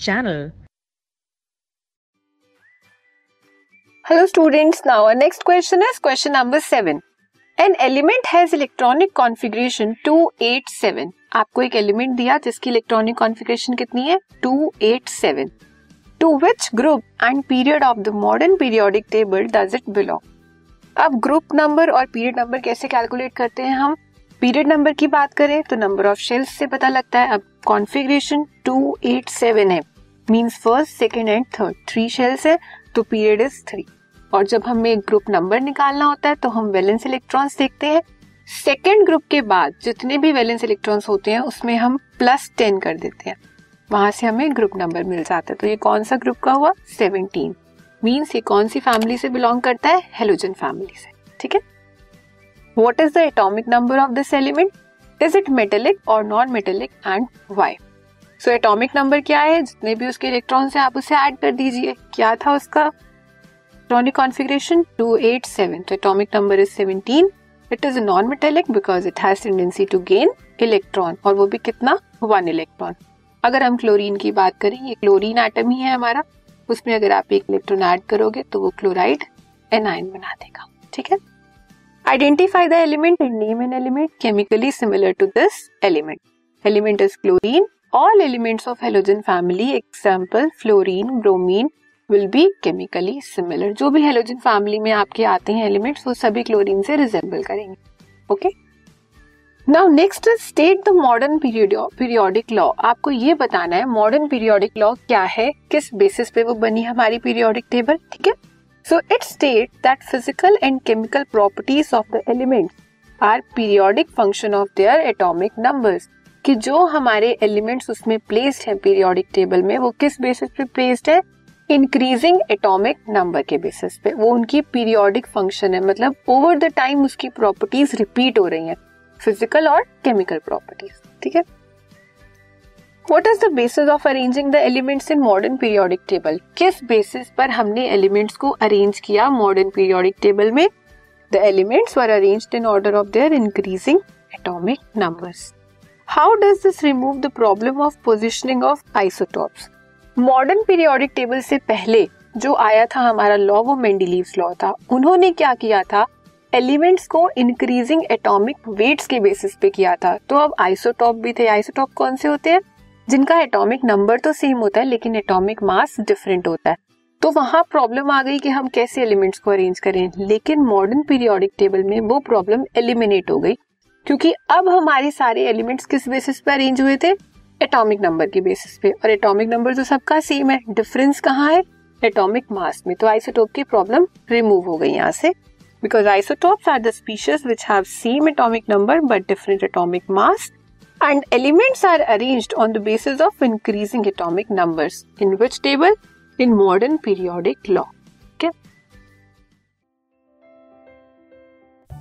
channel. Hello students, now our next question is question number 7. An element has electronic configuration 287. आपको एक element दिया जिसकी electronic configuration कितनी है 287. To which group and period of the modern periodic table does it belong? अब group number और period number कैसे calculate करते हैं हम पीरियड नंबर की बात करें तो नंबर ऑफ़ शेल्स से पता लगता है अब कॉन्फ़िगरेशन 287 है means first second and third three shells है तो पीरियड इज़ थ्री और जब हमें ग्रुप नंबर निकालना होता है तो हम वैलेंस इलेक्ट्रॉन्स देखते हैं। सेकेंड ग्रुप के बाद जितने भी वैलेंस इलेक्ट्रॉन्स होते हैं, उसमें हम प्लस टेन कर देते हैं। वहाँ से हमें ग्रुप नंबर मिल जाता है। तो ये कौन सा ग्रुप का हुआ? सेवनटीन मीन्स ये कौन सी फैमिली से बिलोंग करता है? हेलोजन फैमिली से। ठीक है? What is the atomic number of this element is it metallic और non metallic and why so atomic number क्या है? जितने भी उसके इलेक्ट्रॉन्स हैं, आप उसे ऐड कर दीजिए। क्या था उसका? इलेक्ट्रॉनिक कॉन्फ़िगरेशन 287 तो atomic number is 17 it is non metallic because it has tendency to gain electron और वो भी कितना? वन इलेक्ट्रॉन अगर हम क्लोरीन की बात करें, ये क्लोरीन एटम ही है हमारा। उसमें अगर आप एक इलेक्ट्रॉन ऐड करोगे तो वो क्लोराइड एनाइन बना देगा। ठीक है? Identify the element and name an element chemically similar to this element element is chlorine all elements of halogen family example fluorine bromine will be chemically similar जो भी halogen family में आपके आते हैं एलिमेंट्स वो सभी क्लोरीन से resemble करेंगे। Okay now next state the modern periodic law आपको ये बताना है मॉडर्न पीरियोडिक लॉ क्या है? किस बेसिस पे वो बनी हमारी पीरियोडिक टेबल ठीक है? So it state that physical and chemical properties of the elements are periodic function of their atomic numbers कि जो हमारे एलिमेंट्स उसमें प्लेस्ड है पीरियोडिक टेबल में, वो किस बेसिस पे प्लेस्ड है? इंक्रीजिंग एटॉमिक नंबर के बेसिस पे। वो उनकी पीरियोडिक फ़ंक्शन है। मतलब ओवर द टाइम उसकी प्रॉपर्टीज़ रिपीट हो रही हैं। फ़िज़िकल और केमिकल प्रॉपर्टीज़ ठीक है? What is the basis of arranging the elements in modern periodic table किस बेसिस पर हमने एलिमेंट्स को अरेंज किया मॉडर्न पीरियोडिक टेबल में? The elements were arranged in order of their increasing atomic numbers how does this remove the problem of positioning of isotopes modern periodic table से पहले जो आया था हमारा लॉ वो मेंडिलीव्स लॉ था। उन्होंने क्या किया था? एलिमेंट्स को इंक्रीजिंग एटॉमिक वेट्स के बेसिस पे किया था। तो अब आइसोटॉप भी थे। आइसोटॉप कौन से होते हैं? जिनका एटॉमिक नंबर तो सेम होता है, लेकिन एटॉमिक मास डिफरेंट होता है। तो वहाँ प्रॉब्लम आ गई कि हम कैसे एलिमेंट्स को अरेंज करें। लेकिन मॉडर्न पीरियोडिक टेबल में वो प्रॉब्लम एलिमिनेट हो गई। क्योंकि अब हमारे सारे एलिमेंट्स किस बेसिस पे अरेंज हुए थे? एटॉमिक नंबर के बेसिस पे। और एटॉमिक नंबर तो सबका सेम है। डिफरेंस कहाँ है? एटॉमिक मास में। तो आइसोटोप की प्रॉब्लम रिमूव हो गई यहाँ से। Because isotopes are the species which have same atomic number but different atomic mass and elements are arranged on the basis of increasing atomic numbers in which table? In modern periodic law.